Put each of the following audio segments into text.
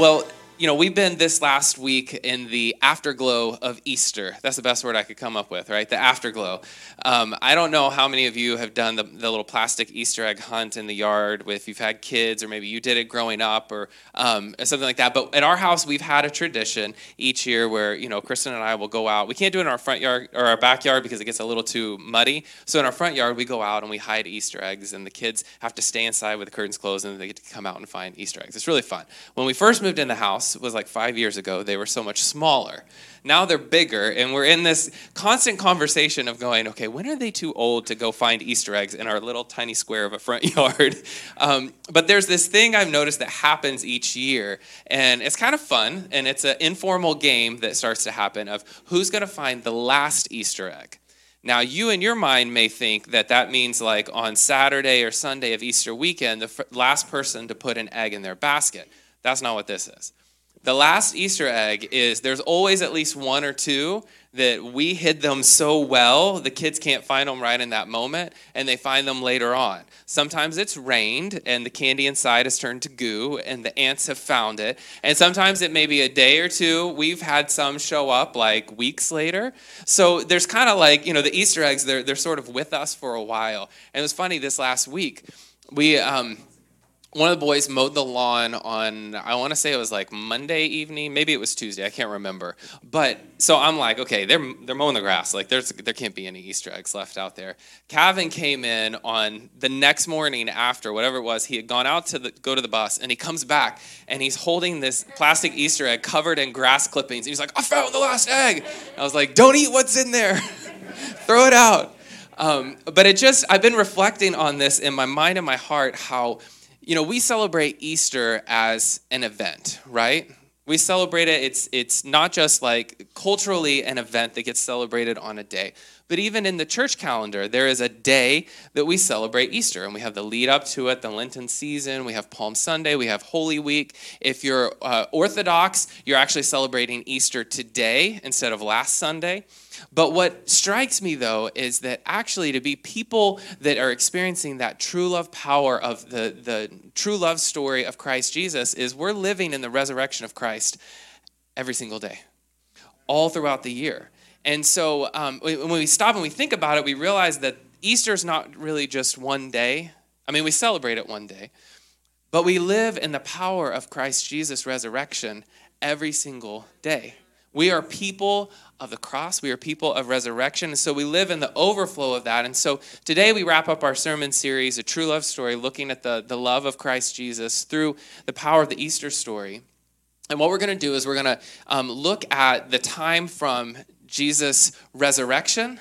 Well, you know, we've been this last week in the afterglow of Easter. That's the best word I could come up with, right? The afterglow. Um, I don't know how many of you have done the, the, little plastic Easter egg hunt in the yard if you've had kids, or maybe you did it growing up, or um, something like that. But at our house, we've had a tradition each year where you know Kristen and I will go out. We can't do it in our front yard or our backyard because it gets a little too muddy. So in our front yard, we go out and we hide Easter eggs, and the kids have to stay inside with the curtains closed, and they get to come out and find Easter eggs. It's really fun. When we first moved in the house was like five years ago, they were so much smaller. Now they're bigger, and we're in this constant conversation of going, okay, when are they too old to go find Easter eggs in our little tiny square of a front yard? Um, but there's this thing I've noticed that happens each year, and it's kind of fun, and it's an informal game that starts to happen of who's going to find the last Easter egg. Now, you in your mind may think that that means like on Saturday or Sunday of Easter weekend, the last person to put an egg in their basket. That's not what this is. The last Easter egg is there's always at least one or two that we hid them so well, the kids can't find them right in that moment, and they find them later on. Sometimes it's rained and the candy inside has turned to goo and the ants have found it. And sometimes it may be a day or two. We've had some show up like weeks later. So there's kind of like, you know, the Easter eggs, they're, they're sort of with us for a while. And it was funny this last week. We, um, one of the boys mowed the lawn on i want to say it was like monday evening maybe it was tuesday i can't remember. But so i'm like okay they're they're mowing the grass like there's there can't be any easter eggs left out there. Calvin came in on the next morning after whatever it was he had gone out to the, go to the bus and he comes back and he's holding this plastic easter egg covered in grass clippings. He's like i found the last egg! I was like don't eat what's in there. Throw it out. Um, but it just i've been reflecting on this in my mind and my heart how you know, we celebrate Easter as an event, right? We celebrate it. It's it's not just like culturally an event that gets celebrated on a day, but even in the church calendar, there is a day that we celebrate Easter, and we have the lead up to it, the Lenten season. We have Palm Sunday. We have Holy Week. If you're uh, Orthodox, you're actually celebrating Easter today instead of last Sunday. But what strikes me though is that actually to be people that are experiencing that true love power of the, the true love story of Christ Jesus is we're living in the resurrection of Christ every single day, all throughout the year. And so um, when we stop and we think about it, we realize that Easter is not really just one day. I mean, we celebrate it one day, but we live in the power of Christ Jesus' resurrection every single day. We are people of the cross. We are people of resurrection. And so we live in the overflow of that. And so today we wrap up our sermon series, A True Love Story, looking at the, the love of Christ Jesus through the power of the Easter story. And what we're going to do is we're going to um, look at the time from Jesus' resurrection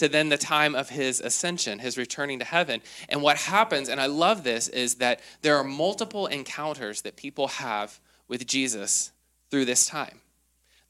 to then the time of his ascension, his returning to heaven. And what happens, and I love this, is that there are multiple encounters that people have with Jesus through this time.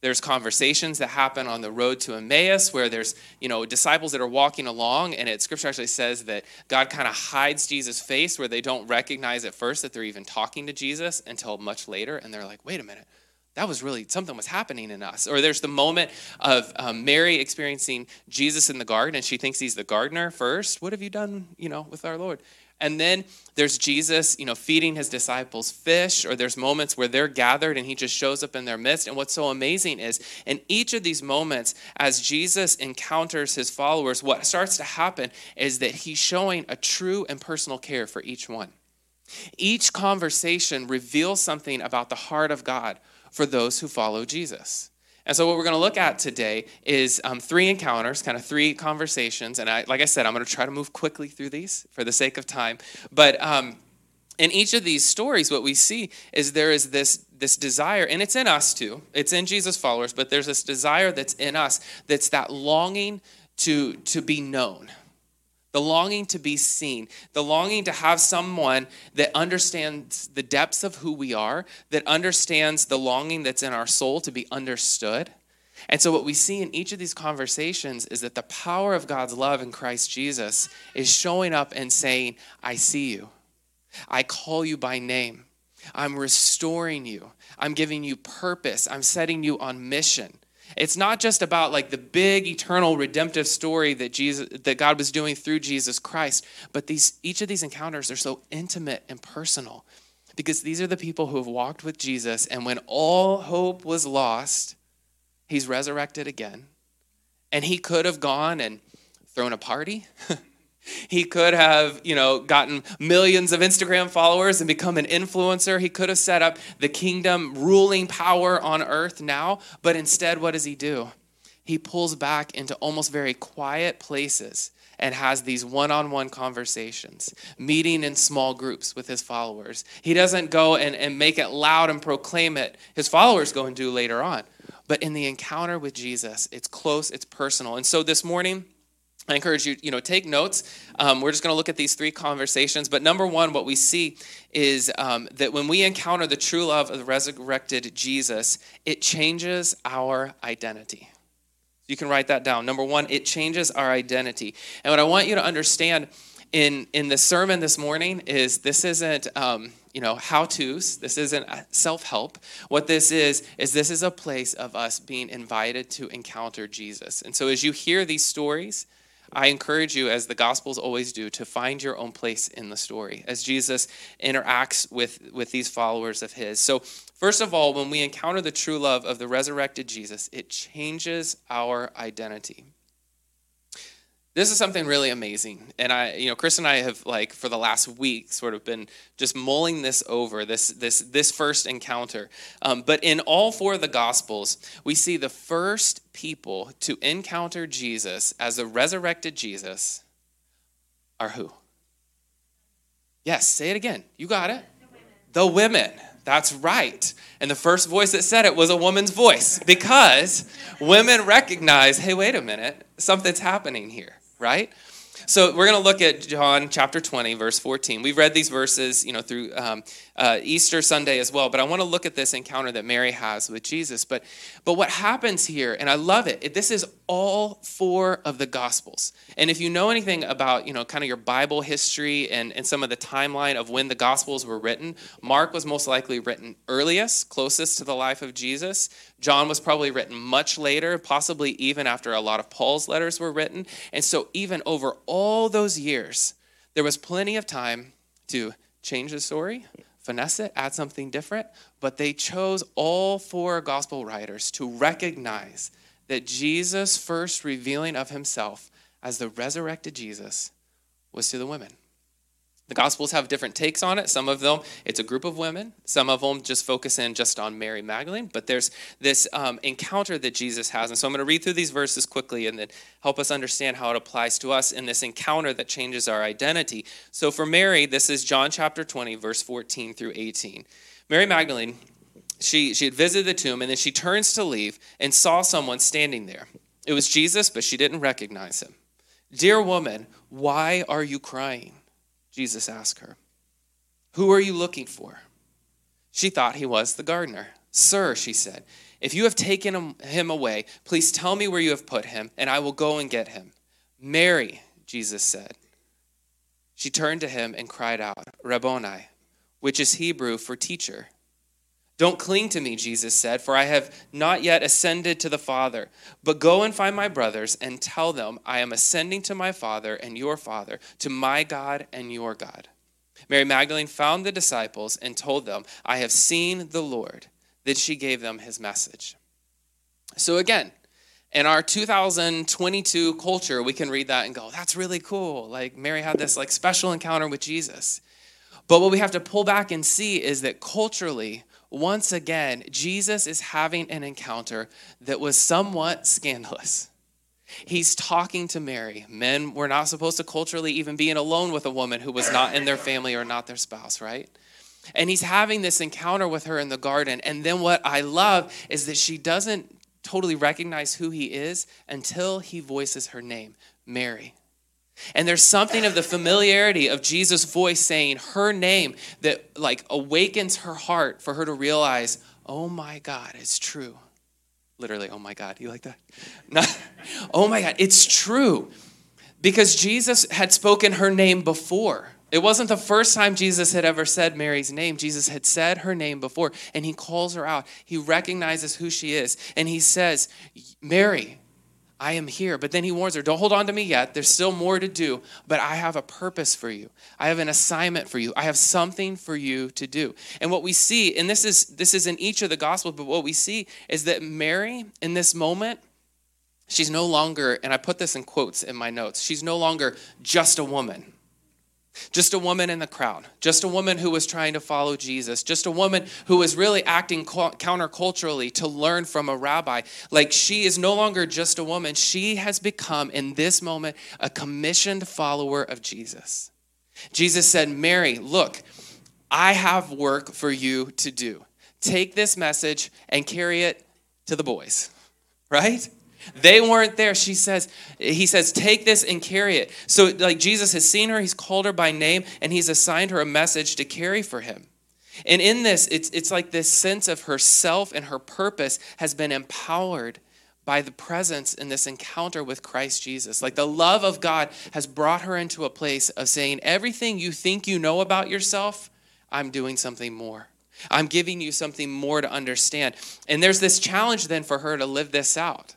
There's conversations that happen on the road to Emmaus where there's, you know, disciples that are walking along and it scripture actually says that God kind of hides Jesus' face where they don't recognize at first that they're even talking to Jesus until much later and they're like, "Wait a minute. That was really something was happening in us." Or there's the moment of um, Mary experiencing Jesus in the garden and she thinks he's the gardener first. What have you done, you know, with our Lord? And then there's Jesus, you know, feeding his disciples fish, or there's moments where they're gathered and he just shows up in their midst. And what's so amazing is in each of these moments, as Jesus encounters his followers, what starts to happen is that he's showing a true and personal care for each one. Each conversation reveals something about the heart of God for those who follow Jesus. And so, what we're going to look at today is um, three encounters, kind of three conversations. And I, like I said, I'm going to try to move quickly through these for the sake of time. But um, in each of these stories, what we see is there is this, this desire, and it's in us too. It's in Jesus' followers, but there's this desire that's in us that's that longing to, to be known the longing to be seen, the longing to have someone that understands the depths of who we are, that understands the longing that's in our soul to be understood. And so, what we see in each of these conversations is that the power of God's love in Christ Jesus is showing up and saying, I see you. I call you by name. I'm restoring you. I'm giving you purpose. I'm setting you on mission. It's not just about like the big eternal redemptive story that Jesus that God was doing through Jesus Christ, but these each of these encounters are so intimate and personal. Because these are the people who have walked with Jesus, and when all hope was lost, he's resurrected again. And he could have gone and thrown a party. he could have, you know, gotten millions of Instagram followers and become an influencer. He could have set up the kingdom ruling power on earth now, but instead what does he do? He pulls back into almost very quiet places and has these one on one conversations, meeting in small groups with his followers. He doesn't go and, and make it loud and proclaim it. His followers go and do later on. But in the encounter with Jesus, it's close, it's personal. And so this morning, I encourage you, you know, take notes. Um, we're just going to look at these three conversations. But number one, what we see is um, that when we encounter the true love of the resurrected Jesus, it changes our identity. You can write that down. Number one, it changes our identity. And what I want you to understand in in the sermon this morning is this isn't um, you know how tos. This isn't self help. What this is is this is a place of us being invited to encounter Jesus. And so as you hear these stories I encourage you, as the Gospels always do, to find your own place in the story as Jesus interacts with, with these followers of his. So, first of all, when we encounter the true love of the resurrected Jesus, it changes our identity this is something really amazing. And i you know chris and i have like for the last week sort of been just mulling this over this this this first encounter. Um, but in all four of the gospels we see the first people to encounter jesus as the resurrected jesus are who? Yes say it again. You got it? The women, the women. That's right. And the first voice that said it was a woman's voice because women recognize hey, wait a minute, something's happening here right? So we're going to look at John chapter 20, verse 14. We've read these verses, you know, through um, uh, Easter Sunday as well. But I want to look at this encounter that Mary has with Jesus. But but what happens here, and I love it. it this is all four of the Gospels. And if you know anything about, you know, kind of your Bible history and, and some of the timeline of when the Gospels were written, Mark was most likely written earliest, closest to the life of Jesus. John was probably written much later, possibly even after a lot of Paul's letters were written. And so even over all those years, there was plenty of time to change the story, finesse it, add something different, but they chose all four gospel writers to recognize that Jesus' first revealing of himself as the resurrected Jesus was to the women. The Gospels have different takes on it. Some of them, it's a group of women. Some of them just focus in just on Mary Magdalene. But there's this um, encounter that Jesus has. And so I'm going to read through these verses quickly and then help us understand how it applies to us in this encounter that changes our identity. So for Mary, this is John chapter 20, verse 14 through 18. Mary Magdalene, she, she had visited the tomb and then she turns to leave and saw someone standing there. It was Jesus, but she didn't recognize him. Dear woman, why are you crying? Jesus asked her. Who are you looking for? She thought he was the gardener. Sir, she said, if you have taken him away, please tell me where you have put him, and I will go and get him. Mary, Jesus said. She turned to him and cried out, Rabboni, which is Hebrew for teacher. Don't cling to me, Jesus said, for I have not yet ascended to the Father. But go and find my brothers and tell them I am ascending to my Father and your Father, to my God and your God. Mary Magdalene found the disciples and told them, I have seen the Lord. Then she gave them his message. So again, in our 2022 culture, we can read that and go, that's really cool. Like Mary had this like special encounter with Jesus. But what we have to pull back and see is that culturally, once again, Jesus is having an encounter that was somewhat scandalous. He's talking to Mary. Men were not supposed to culturally even be in alone with a woman who was not in their family or not their spouse, right? And he's having this encounter with her in the garden. And then what I love is that she doesn't totally recognize who he is until he voices her name, Mary. And there's something of the familiarity of Jesus' voice saying her name that like awakens her heart for her to realize, oh my God, it's true. Literally, oh my God, you like that? Not, oh my God, it's true. Because Jesus had spoken her name before. It wasn't the first time Jesus had ever said Mary's name. Jesus had said her name before, and he calls her out. He recognizes who she is, and he says, Mary, I am here. But then he warns her, don't hold on to me yet. There's still more to do, but I have a purpose for you. I have an assignment for you. I have something for you to do. And what we see, and this is this is in each of the gospels, but what we see is that Mary in this moment, she's no longer, and I put this in quotes in my notes, she's no longer just a woman. Just a woman in the crowd, just a woman who was trying to follow Jesus, just a woman who was really acting counterculturally to learn from a rabbi. Like she is no longer just a woman, she has become, in this moment, a commissioned follower of Jesus. Jesus said, Mary, look, I have work for you to do. Take this message and carry it to the boys, right? They weren't there. She says, he says, take this and carry it. So, like Jesus has seen her, he's called her by name, and he's assigned her a message to carry for him. And in this, it's, it's like this sense of herself and her purpose has been empowered by the presence in this encounter with Christ Jesus. Like the love of God has brought her into a place of saying, everything you think you know about yourself, I'm doing something more. I'm giving you something more to understand. And there's this challenge then for her to live this out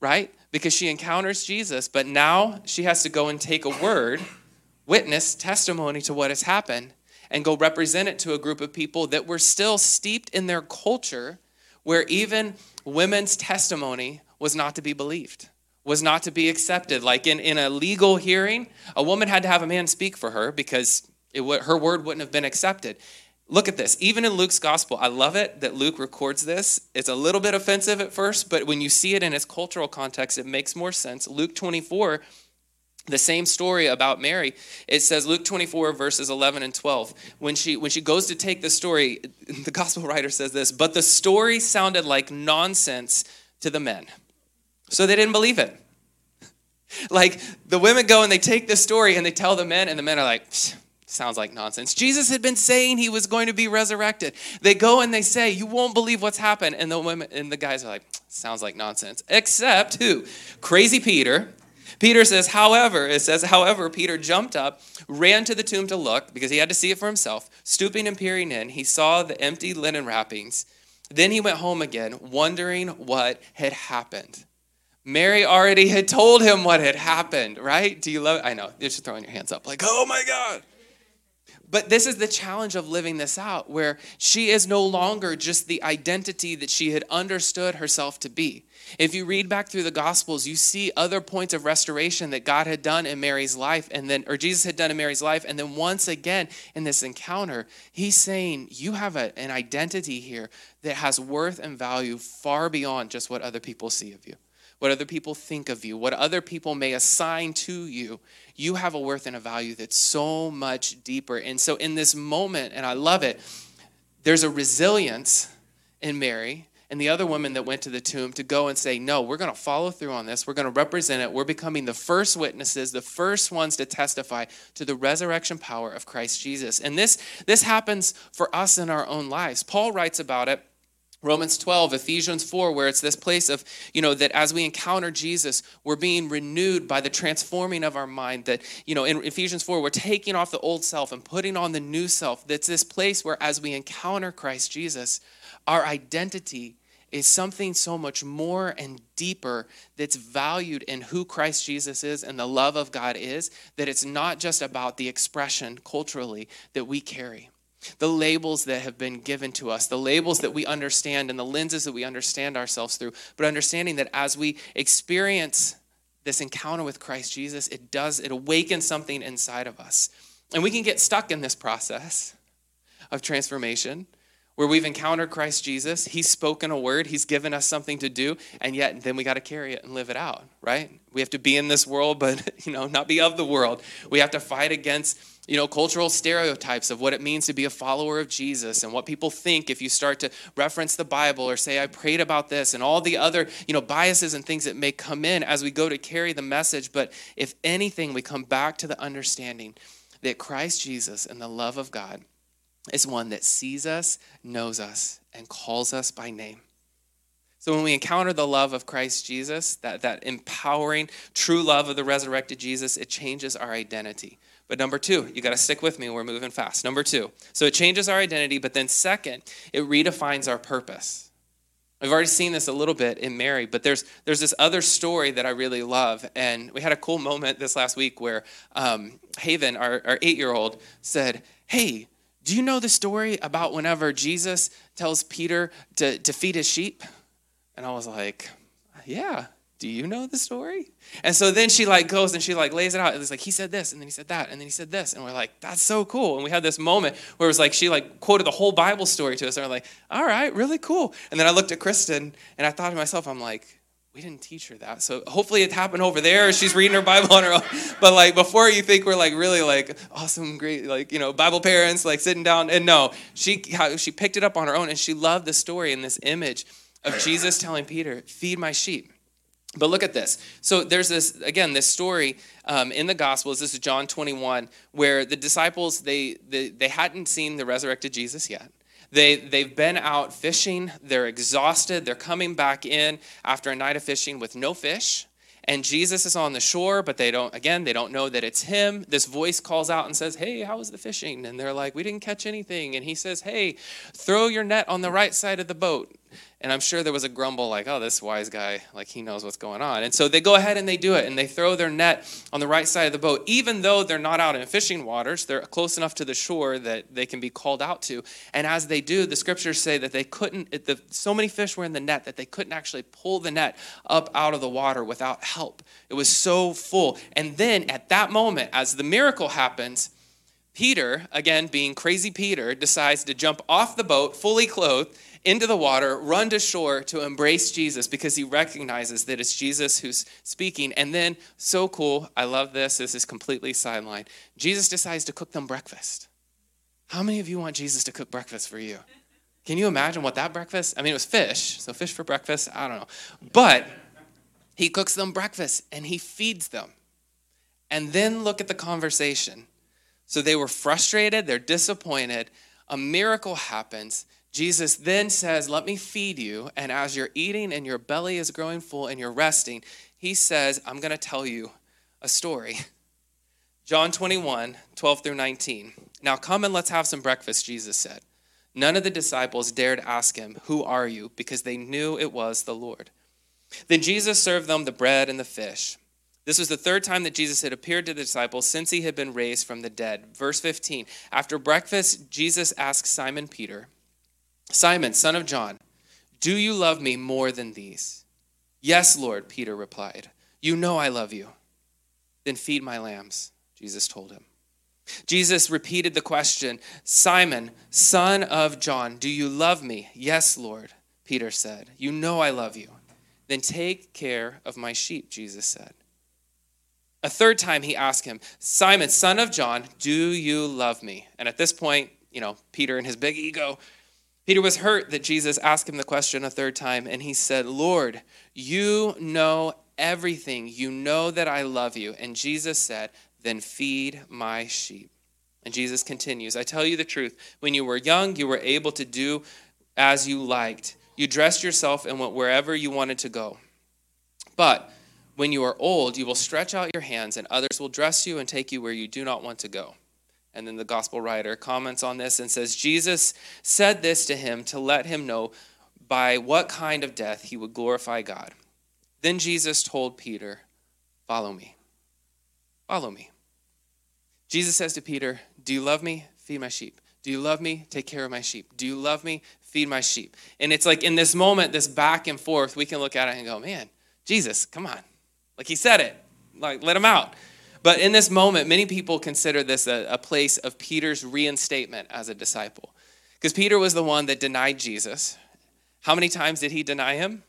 right? Because she encounters Jesus, but now she has to go and take a word, witness, testimony to what has happened, and go represent it to a group of people that were still steeped in their culture where even women's testimony was not to be believed, was not to be accepted. Like in, in a legal hearing, a woman had to have a man speak for her because it, her word wouldn't have been accepted. Look at this. Even in Luke's gospel, I love it that Luke records this. It's a little bit offensive at first, but when you see it in its cultural context, it makes more sense. Luke 24, the same story about Mary. It says Luke 24 verses 11 and 12. When she when she goes to take the story, the gospel writer says this, but the story sounded like nonsense to the men. So they didn't believe it. Like the women go and they take the story and they tell the men and the men are like, Sounds like nonsense. Jesus had been saying he was going to be resurrected. They go and they say, "You won't believe what's happened." And the women and the guys are like, "Sounds like nonsense." Except who? Crazy Peter. Peter says, "However, it says, however, Peter jumped up, ran to the tomb to look because he had to see it for himself. Stooping and peering in, he saw the empty linen wrappings. Then he went home again, wondering what had happened." Mary already had told him what had happened, right? Do you love it? I know. You're just throwing your hands up like, "Oh my god." But this is the challenge of living this out, where she is no longer just the identity that she had understood herself to be. If you read back through the Gospels, you see other points of restoration that God had done in Mary's life, and then, or Jesus had done in Mary's life. And then once again in this encounter, he's saying, You have a, an identity here that has worth and value far beyond just what other people see of you what other people think of you, what other people may assign to you, you have a worth and a value that's so much deeper. And so, in this moment, and I love it, there's a resilience in Mary and the other woman that went to the tomb to go and say, No, we're going to follow through on this. We're going to represent it. We're becoming the first witnesses, the first ones to testify to the resurrection power of Christ Jesus. And this, this happens for us in our own lives. Paul writes about it Romans 12, Ephesians 4, where it's this place of, you know, that as we encounter Jesus, we're being renewed by the transforming of our mind. That, you know, in Ephesians 4, we're taking off the old self and putting on the new self. That's this place where as we encounter Christ Jesus, our identity is something so much more and deeper that's valued in who Christ Jesus is and the love of God is, that it's not just about the expression culturally that we carry the labels that have been given to us, the labels that we understand, and the lenses that we understand ourselves through, but understanding that as we experience this encounter with Christ Jesus, it does, it awakens something inside of us. And we can get stuck in this process of transformation where we've encountered Christ Jesus, he's spoken a word, he's given us something to do, and yet then we got to carry it and live it out, right? We have to be in this world but, you know, not be of the world. We have to fight against you know, cultural stereotypes of what it means to be a follower of Jesus and what people think if you start to reference the Bible or say, I prayed about this and all the other, you know, biases and things that may come in as we go to carry the message. But if anything, we come back to the understanding that Christ Jesus and the love of God is one that sees us, knows us, and calls us by name. So when we encounter the love of Christ Jesus, that, that empowering, true love of the resurrected Jesus, it changes our identity. But number two, you got to stick with me. We're moving fast. Number two. So it changes our identity, but then second, it redefines our purpose. We've already seen this a little bit in Mary, but there's there's this other story that I really love, and we had a cool moment this last week where um, Haven, our, our eight year old, said, "Hey, do you know the story about whenever Jesus tells Peter to, to feed his sheep?" And I was like, "Yeah." Do you know the story? And so then she like goes and she like lays it out. It's like he said this, and then he said that, and then he said this, and we're like, that's so cool. And we had this moment where it was like she like quoted the whole Bible story to us, and we're like, all right, really cool. And then I looked at Kristen and I thought to myself, I'm like, we didn't teach her that. So hopefully it happened over there. She's reading her Bible on her own. But like before you think we're like really like awesome, great, like, you know, Bible parents like sitting down. And no, she she picked it up on her own and she loved the story and this image of Jesus telling Peter, feed my sheep. But look at this. So there's this again this story um, in the Gospels. This is John 21, where the disciples they, they they hadn't seen the resurrected Jesus yet. They they've been out fishing. They're exhausted. They're coming back in after a night of fishing with no fish. And Jesus is on the shore, but they don't. Again, they don't know that it's him. This voice calls out and says, "Hey, how was the fishing?" And they're like, "We didn't catch anything." And he says, "Hey, throw your net on the right side of the boat." And I'm sure there was a grumble like, oh, this wise guy, like he knows what's going on. And so they go ahead and they do it and they throw their net on the right side of the boat. Even though they're not out in fishing waters, they're close enough to the shore that they can be called out to. And as they do, the scriptures say that they couldn't, the, so many fish were in the net that they couldn't actually pull the net up out of the water without help. It was so full. And then at that moment, as the miracle happens, Peter, again being crazy Peter, decides to jump off the boat fully clothed into the water, run to shore to embrace Jesus because he recognizes that it's Jesus who's speaking. And then, so cool, I love this. This is completely sideline. Jesus decides to cook them breakfast. How many of you want Jesus to cook breakfast for you? Can you imagine what that breakfast? I mean, it was fish, so fish for breakfast. I don't know. But he cooks them breakfast and he feeds them. And then look at the conversation. So they were frustrated, they're disappointed. A miracle happens. Jesus then says, Let me feed you. And as you're eating and your belly is growing full and you're resting, he says, I'm going to tell you a story. John 21, 12 through 19. Now come and let's have some breakfast, Jesus said. None of the disciples dared ask him, Who are you? because they knew it was the Lord. Then Jesus served them the bread and the fish. This was the third time that Jesus had appeared to the disciples since he had been raised from the dead. Verse 15 After breakfast, Jesus asked Simon Peter, Simon, son of John, do you love me more than these? Yes, Lord, Peter replied. You know I love you. Then feed my lambs, Jesus told him. Jesus repeated the question Simon, son of John, do you love me? Yes, Lord, Peter said. You know I love you. Then take care of my sheep, Jesus said. A third time he asked him, Simon, son of John, do you love me? And at this point, you know, Peter and his big ego Peter was hurt that Jesus asked him the question a third time, and he said, Lord, you know everything. You know that I love you. And Jesus said, Then feed my sheep. And Jesus continues, I tell you the truth. When you were young, you were able to do as you liked. You dressed yourself and went wherever you wanted to go. But when you are old, you will stretch out your hands, and others will dress you and take you where you do not want to go. And then the gospel writer comments on this and says, Jesus said this to him to let him know by what kind of death he would glorify God. Then Jesus told Peter, Follow me. Follow me. Jesus says to Peter, Do you love me? Feed my sheep. Do you love me? Take care of my sheep. Do you love me? Feed my sheep. And it's like in this moment, this back and forth, we can look at it and go, Man, Jesus, come on. Like he said it. Like, let him out. But in this moment, many people consider this a, a place of Peter's reinstatement as a disciple. Because Peter was the one that denied Jesus. How many times did he deny him?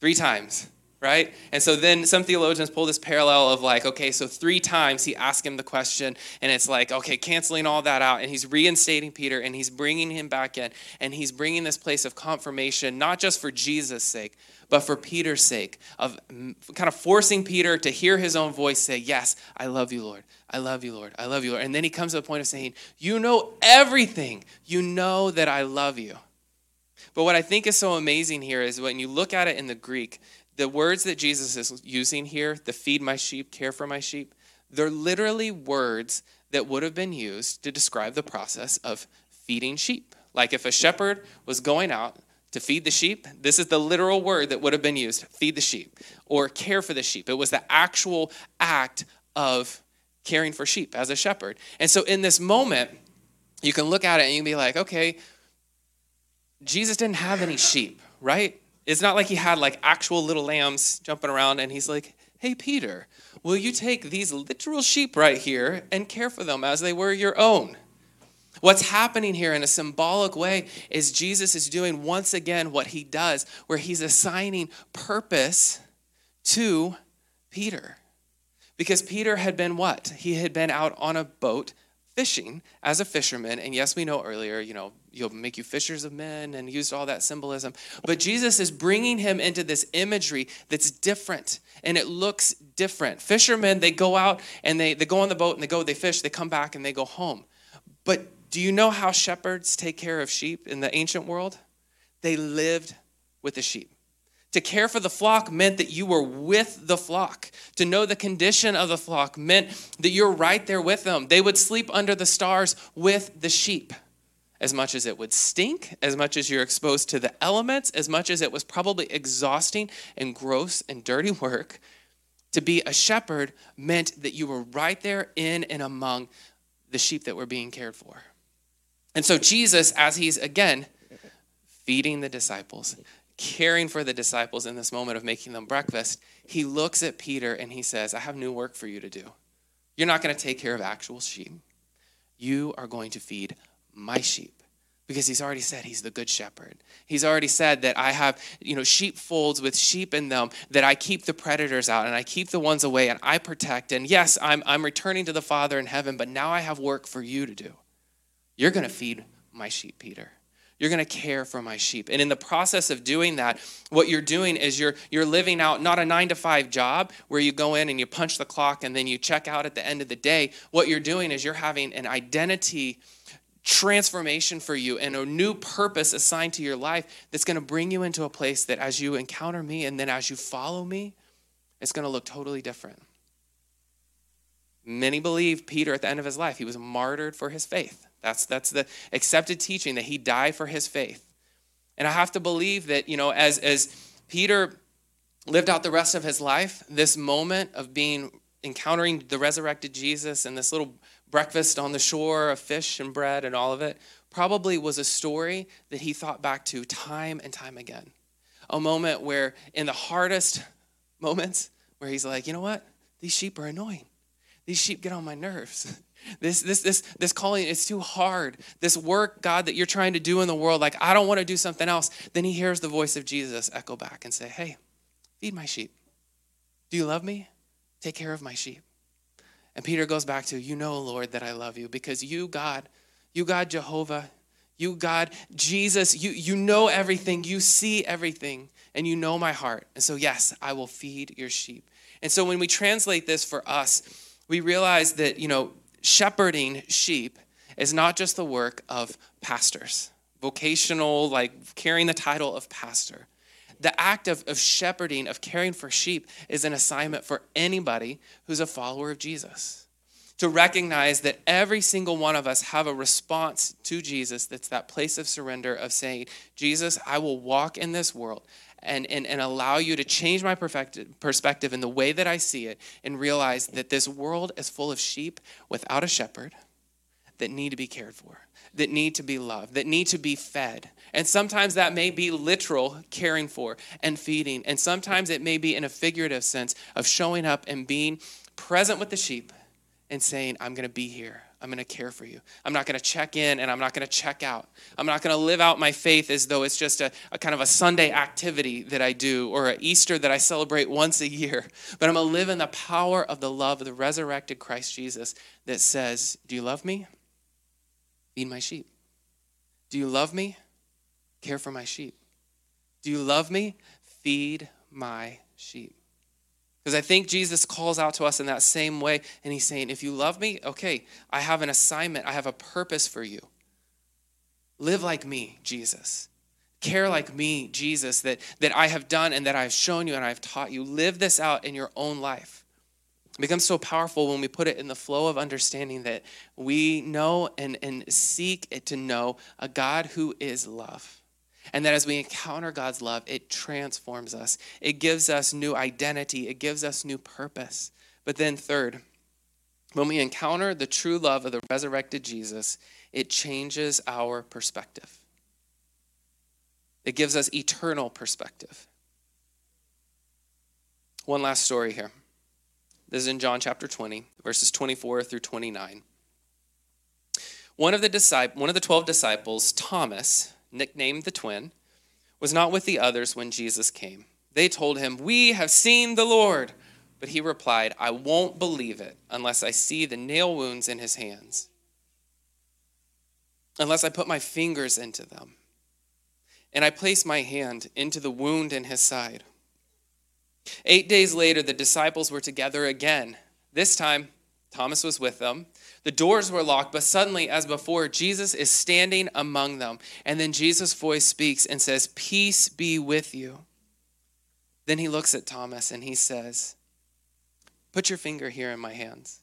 Three times, right? And so then some theologians pull this parallel of like, okay, so three times he asked him the question, and it's like, okay, canceling all that out, and he's reinstating Peter, and he's bringing him back in, and he's bringing this place of confirmation, not just for Jesus' sake, but for Peter's sake, of kind of forcing Peter to hear his own voice say, Yes, I love you, Lord. I love you, Lord. I love you, Lord. And then he comes to the point of saying, You know everything. You know that I love you. But what I think is so amazing here is when you look at it in the Greek, the words that Jesus is using here, the feed my sheep, care for my sheep, they're literally words that would have been used to describe the process of feeding sheep. Like if a shepherd was going out to feed the sheep. This is the literal word that would have been used feed the sheep or care for the sheep. It was the actual act of caring for sheep as a shepherd. And so in this moment, you can look at it and you can be like, okay, Jesus didn't have any sheep, right? It's not like he had like actual little lambs jumping around and he's like, hey, Peter, will you take these literal sheep right here and care for them as they were your own? What's happening here in a symbolic way is Jesus is doing once again what he does, where he's assigning purpose to Peter. Because Peter had been what? He had been out on a boat fishing as a fisherman. And yes, we know earlier, you know, you'll make you fishers of men and used all that symbolism. But Jesus is bringing him into this imagery that's different and it looks different. Fishermen, they go out and they, they go on the boat and they go, they fish, they come back and they go home. But do you know how shepherds take care of sheep in the ancient world? They lived with the sheep. To care for the flock meant that you were with the flock. To know the condition of the flock meant that you're right there with them. They would sleep under the stars with the sheep. As much as it would stink, as much as you're exposed to the elements, as much as it was probably exhausting and gross and dirty work, to be a shepherd meant that you were right there in and among the sheep that were being cared for. And so, Jesus, as he's again feeding the disciples, caring for the disciples in this moment of making them breakfast, he looks at Peter and he says, I have new work for you to do. You're not going to take care of actual sheep. You are going to feed my sheep because he's already said he's the good shepherd. He's already said that I have, you know, sheepfolds with sheep in them, that I keep the predators out and I keep the ones away and I protect. And yes, I'm, I'm returning to the Father in heaven, but now I have work for you to do. You're going to feed my sheep, Peter. You're going to care for my sheep. And in the process of doing that, what you're doing is you're you're living out not a 9 to 5 job where you go in and you punch the clock and then you check out at the end of the day. What you're doing is you're having an identity transformation for you and a new purpose assigned to your life that's going to bring you into a place that as you encounter me and then as you follow me, it's going to look totally different. Many believe Peter at the end of his life, he was martyred for his faith. That's, that's the accepted teaching that he died for his faith. And I have to believe that, you know, as, as Peter lived out the rest of his life, this moment of being encountering the resurrected Jesus and this little breakfast on the shore of fish and bread and all of it probably was a story that he thought back to time and time again. A moment where, in the hardest moments, where he's like, you know what? These sheep are annoying. These sheep get on my nerves. This, this, this, this calling is too hard. This work, God, that you're trying to do in the world, like, I don't want to do something else. Then he hears the voice of Jesus echo back and say, Hey, feed my sheep. Do you love me? Take care of my sheep. And Peter goes back to, You know, Lord, that I love you because you, God, you, God, Jehovah, you, God, Jesus, you, you know everything, you see everything, and you know my heart. And so, yes, I will feed your sheep. And so, when we translate this for us, we realize that, you know, shepherding sheep is not just the work of pastors, vocational, like carrying the title of pastor the act of, of shepherding, of caring for sheep, is an assignment for anybody who's a follower of Jesus. To recognize that every single one of us have a response to Jesus that's that place of surrender of saying, Jesus, I will walk in this world and, and, and allow you to change my perspective in the way that I see it and realize that this world is full of sheep without a shepherd that need to be cared for that need to be loved, that need to be fed. And sometimes that may be literal caring for and feeding. And sometimes it may be in a figurative sense of showing up and being present with the sheep and saying, I'm going to be here. I'm going to care for you. I'm not going to check in and I'm not going to check out. I'm not going to live out my faith as though it's just a, a, kind of a Sunday activity that I do or an Easter that I celebrate once a year. But I'm going to live in the power of the love of the resurrected Christ Jesus that says, Do you love me? Feed my sheep. Do you love me? Care for my sheep. Do you love me? Feed my sheep. Because I think Jesus calls out to us in that same way, and he's saying, If you love me, okay, I have an assignment, I have a purpose for you. Live like me, Jesus. Care like me, Jesus, that, that I have done and that I've shown you and I've taught you. Live this out in your own life. It becomes so powerful when we put it in the flow of understanding that we know and, and seek to know a God who is love. And that as we encounter God's love, it transforms us. It gives us new identity, it gives us new purpose. But then, third, when we encounter the true love of the resurrected Jesus, it changes our perspective. It gives us eternal perspective. One last story here. This is in John chapter 20, verses 24 through 29. One of the one of the 12 disciples, Thomas, nicknamed the twin, was not with the others when Jesus came. They told him, "We have seen the Lord." But he replied, "I won't believe it unless I see the nail wounds in his hands. Unless I put my fingers into them and I place my hand into the wound in his side." Eight days later, the disciples were together again. This time, Thomas was with them. The doors were locked, but suddenly, as before, Jesus is standing among them. And then Jesus' voice speaks and says, Peace be with you. Then he looks at Thomas and he says, Put your finger here in my hands.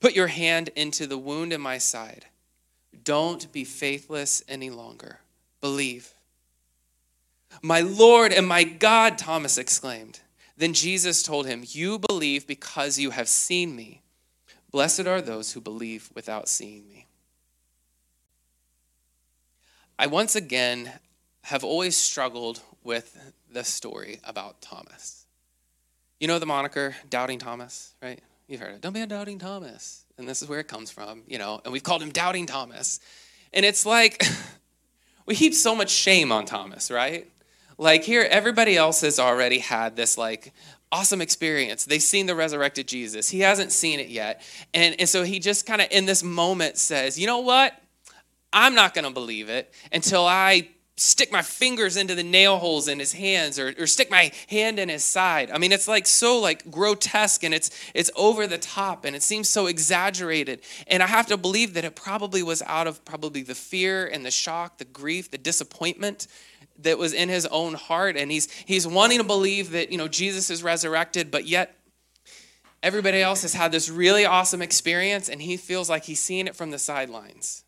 Put your hand into the wound in my side. Don't be faithless any longer. Believe. My Lord and my God, Thomas exclaimed. Then Jesus told him, You believe because you have seen me. Blessed are those who believe without seeing me. I once again have always struggled with the story about Thomas. You know the moniker Doubting Thomas, right? You've heard it. Don't be a Doubting Thomas. And this is where it comes from, you know, and we've called him Doubting Thomas. And it's like we heap so much shame on Thomas, right? Like here, everybody else has already had this like awesome experience. They've seen the resurrected Jesus. He hasn't seen it yet. And, and so he just kind of in this moment says, you know what? I'm not going to believe it until I stick my fingers into the nail holes in his hands or, or stick my hand in his side i mean it's like so like grotesque and it's it's over the top and it seems so exaggerated and i have to believe that it probably was out of probably the fear and the shock the grief the disappointment that was in his own heart. And he's he's wanting to believe that you know Jesus is resurrected but yet everybody else has had this really awesome experience and he feels like he's seeing it from the sidelines.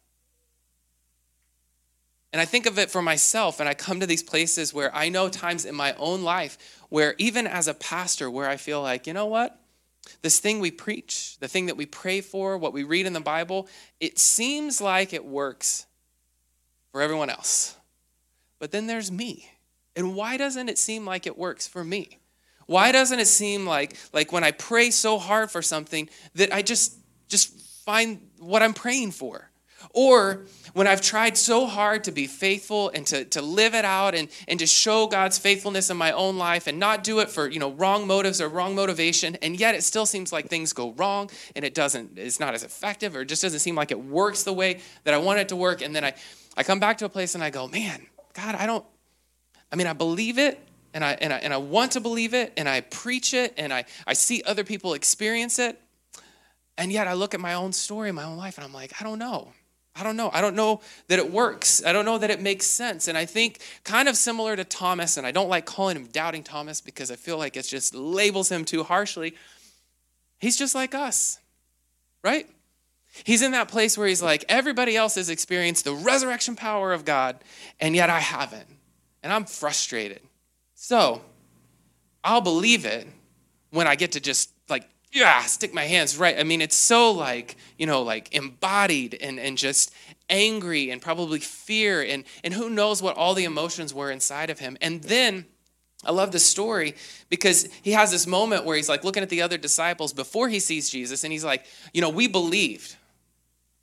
And I think of it for myself and I come to these places where I know times in my own life where even as a pastor where I feel like you know what? This thing we preach the thing that we pray for what we read in the Bible it seems like it works for everyone else but then there's me. And why doesn't it seem like it works for me? Why doesn't it seem like like when I pray so hard for something that I just just find what I'm praying for? Or when I've tried so hard to be faithful and to, to live it out and, and to show God's faithfulness in my own life and not do it for you know wrong motives or wrong motivation, and yet it still seems like things go wrong and it doesn't, it's not as effective or it just doesn't seem like it works the way that I want it to work. And then I, I come back to a place and I go, man, God, I don't, I mean, I believe it and I, and I, and I want to believe it and I preach it and I, I see other people experience it. And yet I look at my own story, my own life, and I'm like, I don't know. I don't know. I don't know that it works. I don't know that it makes sense. And I think, kind of similar to Thomas, and I don't like calling him doubting Thomas because I feel like it just labels him too harshly. He's just like us, right? He's in that place where he's like, everybody else has experienced the resurrection power of God, and yet I haven't. And I'm frustrated. So I'll believe it when I get to just like, yeah, stick my hands right. I mean, it's so like, you know, like embodied and, and just angry and probably fear and, and who knows what all the emotions were inside of him. And then I love the story because he has this moment where he's like looking at the other disciples before he sees Jesus and he's like, you know, we believed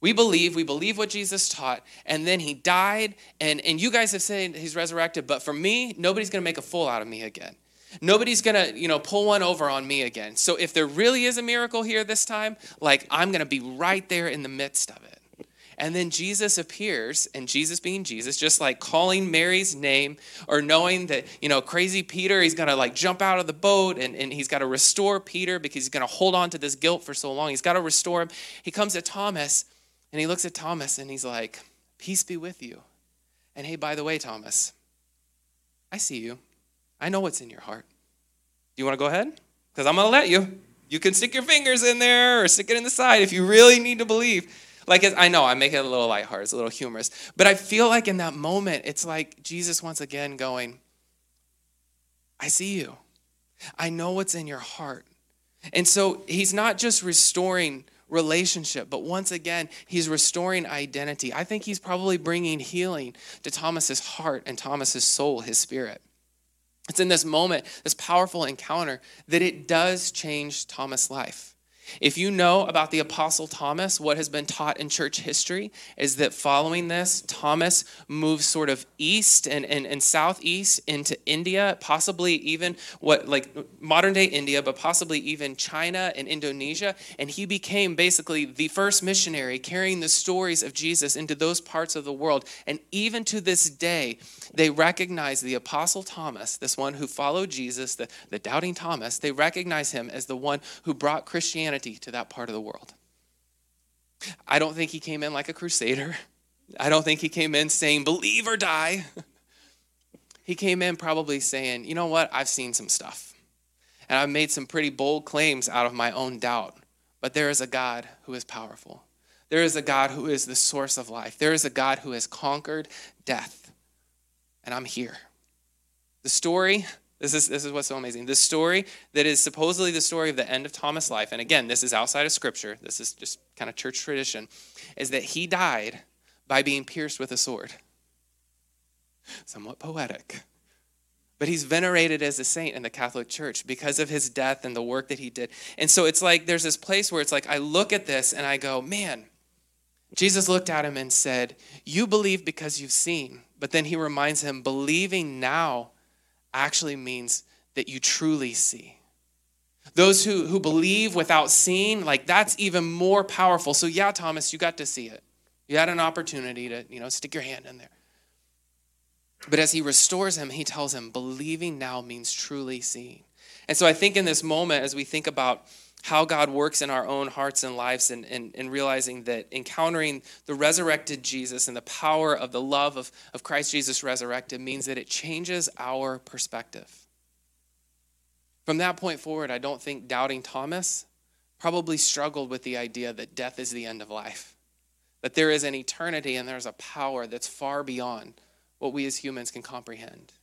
we believe, we believe what Jesus taught, and then he died, and, and you guys have said he's resurrected, but for me, nobody's gonna make a fool out of me again. Nobody's gonna, you know, pull one over on me again. So if there really is a miracle here this time, like I'm gonna be right there in the midst of it. And then Jesus appears, and Jesus being Jesus, just like calling Mary's name or knowing that, you know, crazy Peter, he's gonna like jump out of the boat and, and he's gotta restore Peter because he's gonna hold on to this guilt for so long. He's gotta restore him. He comes to Thomas and he looks at Thomas and he's like, Peace be with you. And hey, by the way, Thomas, I see you. I know what's in your heart. Do you want to go ahead? Because I'm going to let you. You can stick your fingers in there or stick it in the side if you really need to believe. Like, I know I make it a little lighthearted, it's a little humorous, but I feel like in that moment, it's like Jesus once again going, I see you. I know what's in your heart. And so he's not just restoring relationship, but once again, he's restoring identity. I think he's probably bringing healing to Thomas's heart and Thomas's soul, his spirit. It's in this moment, this powerful encounter, that it does change Thomas' life. If you know about the Apostle Thomas, what has been taught in church history is that following this, Thomas moves sort of east and, and, and southeast into India, possibly even what, like modern day India, but possibly even China and Indonesia. And he became basically the first missionary carrying the stories of Jesus into those parts of the world. And even to this day, they recognize the Apostle Thomas, this one who followed Jesus, the, the doubting Thomas, they recognize him as the one who brought Christianity to that part of the world. I don't think he came in like a crusader. I don't think he came in saying, believe or die. he came in probably saying, you know what, I've seen some stuff. And I've made some pretty bold claims out of my own doubt. But there is a God who is powerful. There is a God who is the source of life. There is a God who has conquered death and I'm here. The story, this is, this is what's so amazing. The story that is supposedly the story of the end of Thomas' life, and again, this is outside of scripture, this is just kind of church tradition, is that he died by being pierced with a sword. Somewhat poetic. But he's venerated as a saint in the Catholic Church because of his death and the work that he did. And so it's like there's this place where it's like I look at this and I go, man, Jesus looked at him and said, You believe because you've seen. But then he reminds him, believing now actually means that you truly see. Those who, who believe without seeing, like that's even more powerful. So, yeah, Thomas, you got to see it. You had an opportunity to, you know, stick your hand in there. But as he restores him, he tells him, believing now means truly seeing. And so I think in this moment, as we think about how God works in our own hearts and lives and, and, and, realizing that encountering the resurrected Jesus and the power of the love of, of Christ Jesus resurrected means that it changes our perspective. From that point forward, I don't think doubting Thomas probably struggled with the idea that death is the end of life, that there is an eternity and there's a power that's far beyond what we as humans can comprehend.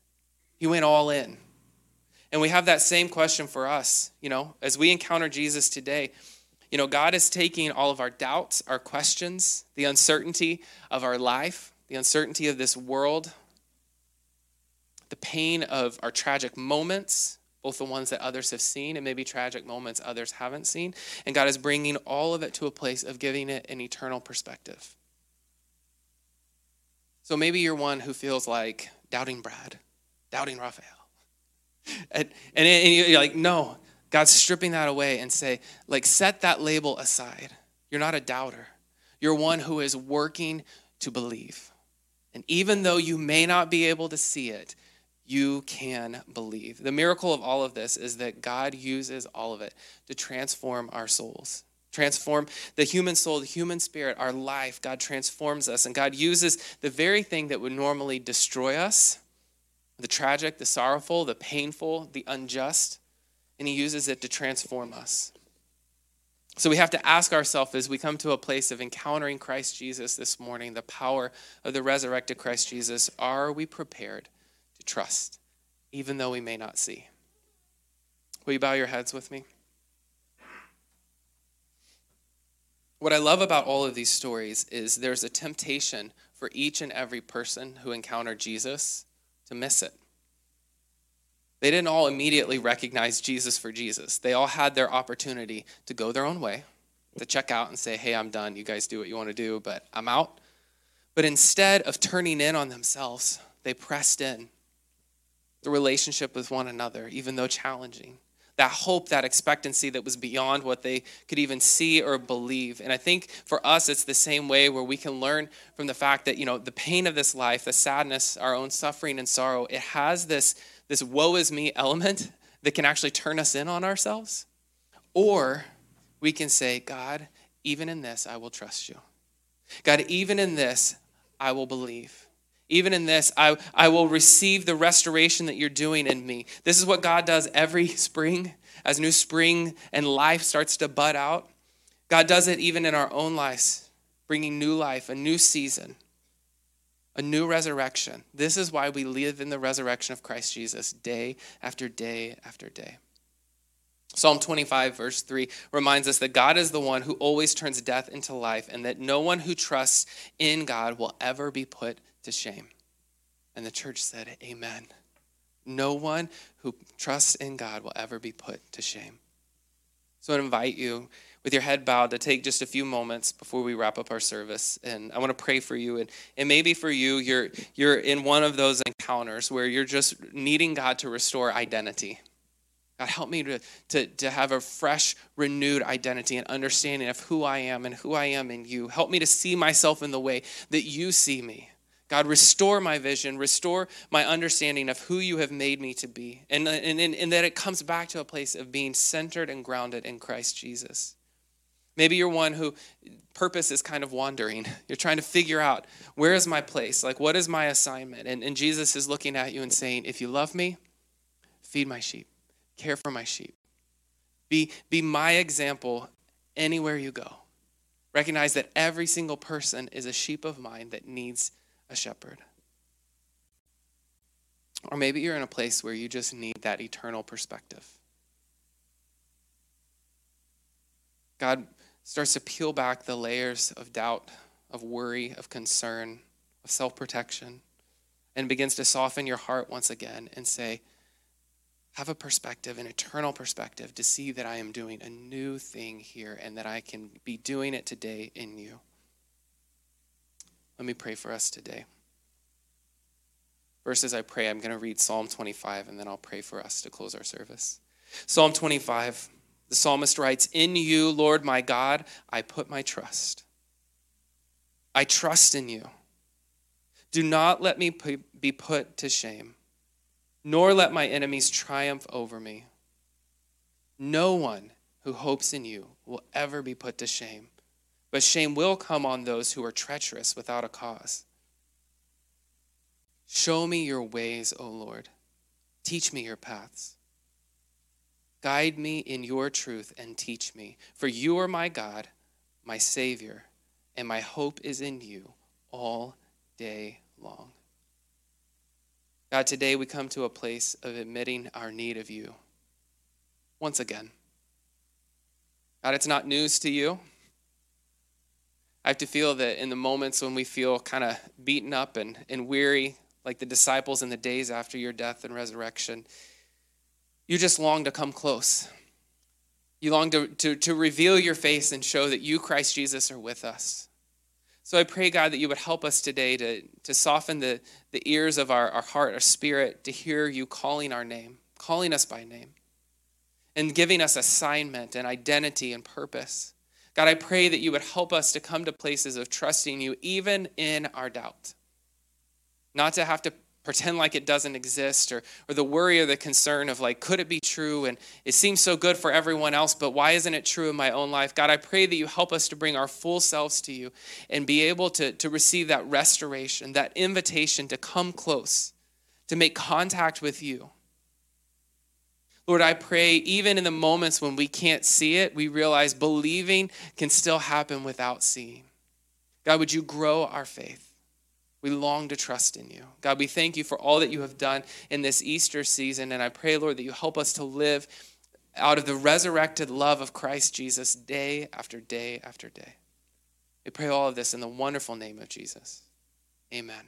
He went all in. And we have that same question for us, you know, as we encounter Jesus today. You know, God is taking all of our doubts, our questions, the uncertainty of our life, the uncertainty of this world, the pain of our tragic moments, both the ones that others have seen and maybe tragic moments others haven't seen. And God is bringing all of it to a place of giving it an eternal perspective. So maybe you're one who feels like doubting Brad, doubting Raphael and, and, and you're like, no, God's stripping that away and say, like, set that label aside. You're not a doubter. You're one who is working to believe. And even though you may not be able to see it, you can believe. The miracle of all of this is that God uses all of it to transform our souls, transform the human soul, the human spirit, our life. God transforms us, and God uses the very thing that would normally destroy us the tragic, the sorrowful, the painful, the unjust, and He uses it to transform us. So we have to ask ourselves as we come to a place of encountering Christ Jesus this morning, the power of the resurrected Christ Jesus, are we prepared to trust, even though we may not see? Will you bow your heads with me? What I love about all of these stories is there's a temptation for each and every person who encountered Jesus to miss it. They didn't all immediately recognize Jesus for Jesus. They all had their opportunity to go their own way, to check out and say, hey, I'm done. You guys do what you want to do, but I'm out. But instead of turning in on themselves, they pressed in the relationship with one another, even though challenging. That hope, that expectancy that was beyond what they could even see or believe. And I think for us, it's the same way where we can learn from the fact that, you know, the pain of this life, the sadness, our own suffering and sorrow, it has this this woe is me element that can actually turn us in on ourselves. Or we can say, God, even in this, I will trust you. God, even in this, I will believe. Even in this, I, I will receive the restoration that you're doing in me. This is what God does every spring as new spring and life starts to bud out. God does it even in our own lives bringing new life, a new season, a new resurrection. This is why we live in the resurrection of Christ Jesus day after day after day. Psalm 25, verse 3, reminds us that God is the one who always turns death into life and that no one who trusts in God will ever be put to shame. And the church said, Amen. No one who trusts in God will ever be put to shame. So I invite you, with your head bowed, to take just a few moments before we wrap up our service. And I want to pray for you. And, and maybe for you, you're, you're in one of those encounters where you're just needing God to restore identity. God, help me to, to, to have a fresh, renewed identity and understanding of who I am and who I am in you. Help me to see myself in the way that you see me. God, restore my vision, restore my understanding of who you have made me to be, and, uh, and, and, and that it comes back to a place of being centered and grounded in Christ Jesus. Maybe you're one who purpose is kind of wandering. You're trying to figure out where is my place? Like, what is my assignment? And, and Jesus is looking at you and saying, If you love me, feed my sheep, care for my sheep. Be, be my example anywhere you go. Recognize that every single person is a sheep of mine that needs a shepherd. Or maybe you're in a place where you just need that eternal perspective. God starts to peel back the layers of doubt, of worry, of concern, of self protection, and begins to soften your heart once again and say, have a perspective, an eternal perspective, to see that I am doing a new thing here and that I can be doing it today in you. Let me pray for us today. First, as I pray, I'm going to read Psalm 25 and then I'll pray for us to close our service. Psalm 25, the psalmist writes In you, Lord my God, I put my trust. I trust in you. Do not let me be put to shame, nor let my enemies triumph over me. No one who hopes in you will ever be put to shame but shame will come on those who are treacherous without a cause. Show me your ways, O Lord. Teach me your paths. Guide me in your truth and teach me, for you are my God, my Savior, and my hope is in you all day long. God, today we come to a place of admitting our need of you once again. God, it's not news to you. I have to feel that in the moments when we feel kind of beaten up and, and weary, like the disciples in the days after your death and resurrection, you just long to come close. You long to, to, to reveal your face and show that you, Christ Jesus, are with us. So I pray, God, that you would help us today to, to soften the, the ears of our, our heart, our spirit, to hear you calling our name, calling us by name, and giving us assignment and identity and purpose. God, I pray that you would help us to come to places of trusting you even in our doubt. Not to have to pretend like it doesn't exist or, or the worry or the concern of like, could it be true? And it seems so good for everyone else, but why isn't it true in my own life? God, I pray that you help us to bring our full selves to you and be able to, to receive that restoration, that invitation to come close, to make contact with you Lord, I pray even in the moments when we can't see it, we realize believing can still happen without seeing. God, would you grow our faith? We long to trust in you. God, we thank you for all that you have done in this Easter season. And I pray, Lord, that you help us to live out of the resurrected love of Christ Jesus day after day after day. We pray all of this in the wonderful name of Jesus. Amen.